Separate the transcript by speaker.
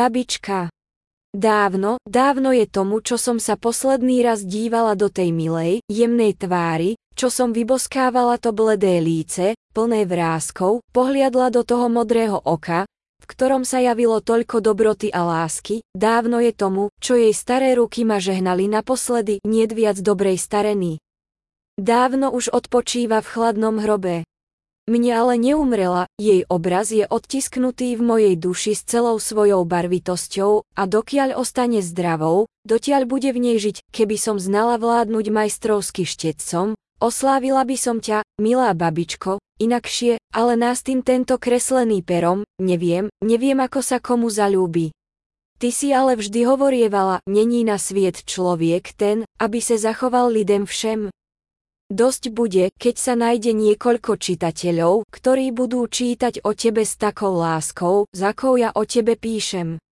Speaker 1: Babička. Dávno, dávno je tomu, čo som sa posledný raz dívala do tej milej, jemnej tvári, čo som vyboskávala to bledé líce, plné vrázkov, pohliadla do toho modrého oka, v ktorom sa javilo toľko dobroty a lásky, dávno je tomu, čo jej staré ruky ma žehnali naposledy, niet viac dobrej stareny. Dávno už odpočíva v chladnom hrobe. Mne ale neumrela, jej obraz je odtisknutý v mojej duši s celou svojou barvitosťou a dokiaľ ostane zdravou, dotiaľ bude v nej žiť, keby som znala vládnuť majstrovsky štetcom, oslávila by som ťa, milá babičko, inakšie, ale nás tým tento kreslený perom, neviem, neviem ako sa komu zalúbi. Ty si ale vždy hovorievala, není na sviet človek ten, aby se zachoval lidem všem, Dosť bude, keď sa nájde niekoľko čitateľov, ktorí budú čítať o tebe s takou láskou, za akou ja o tebe píšem.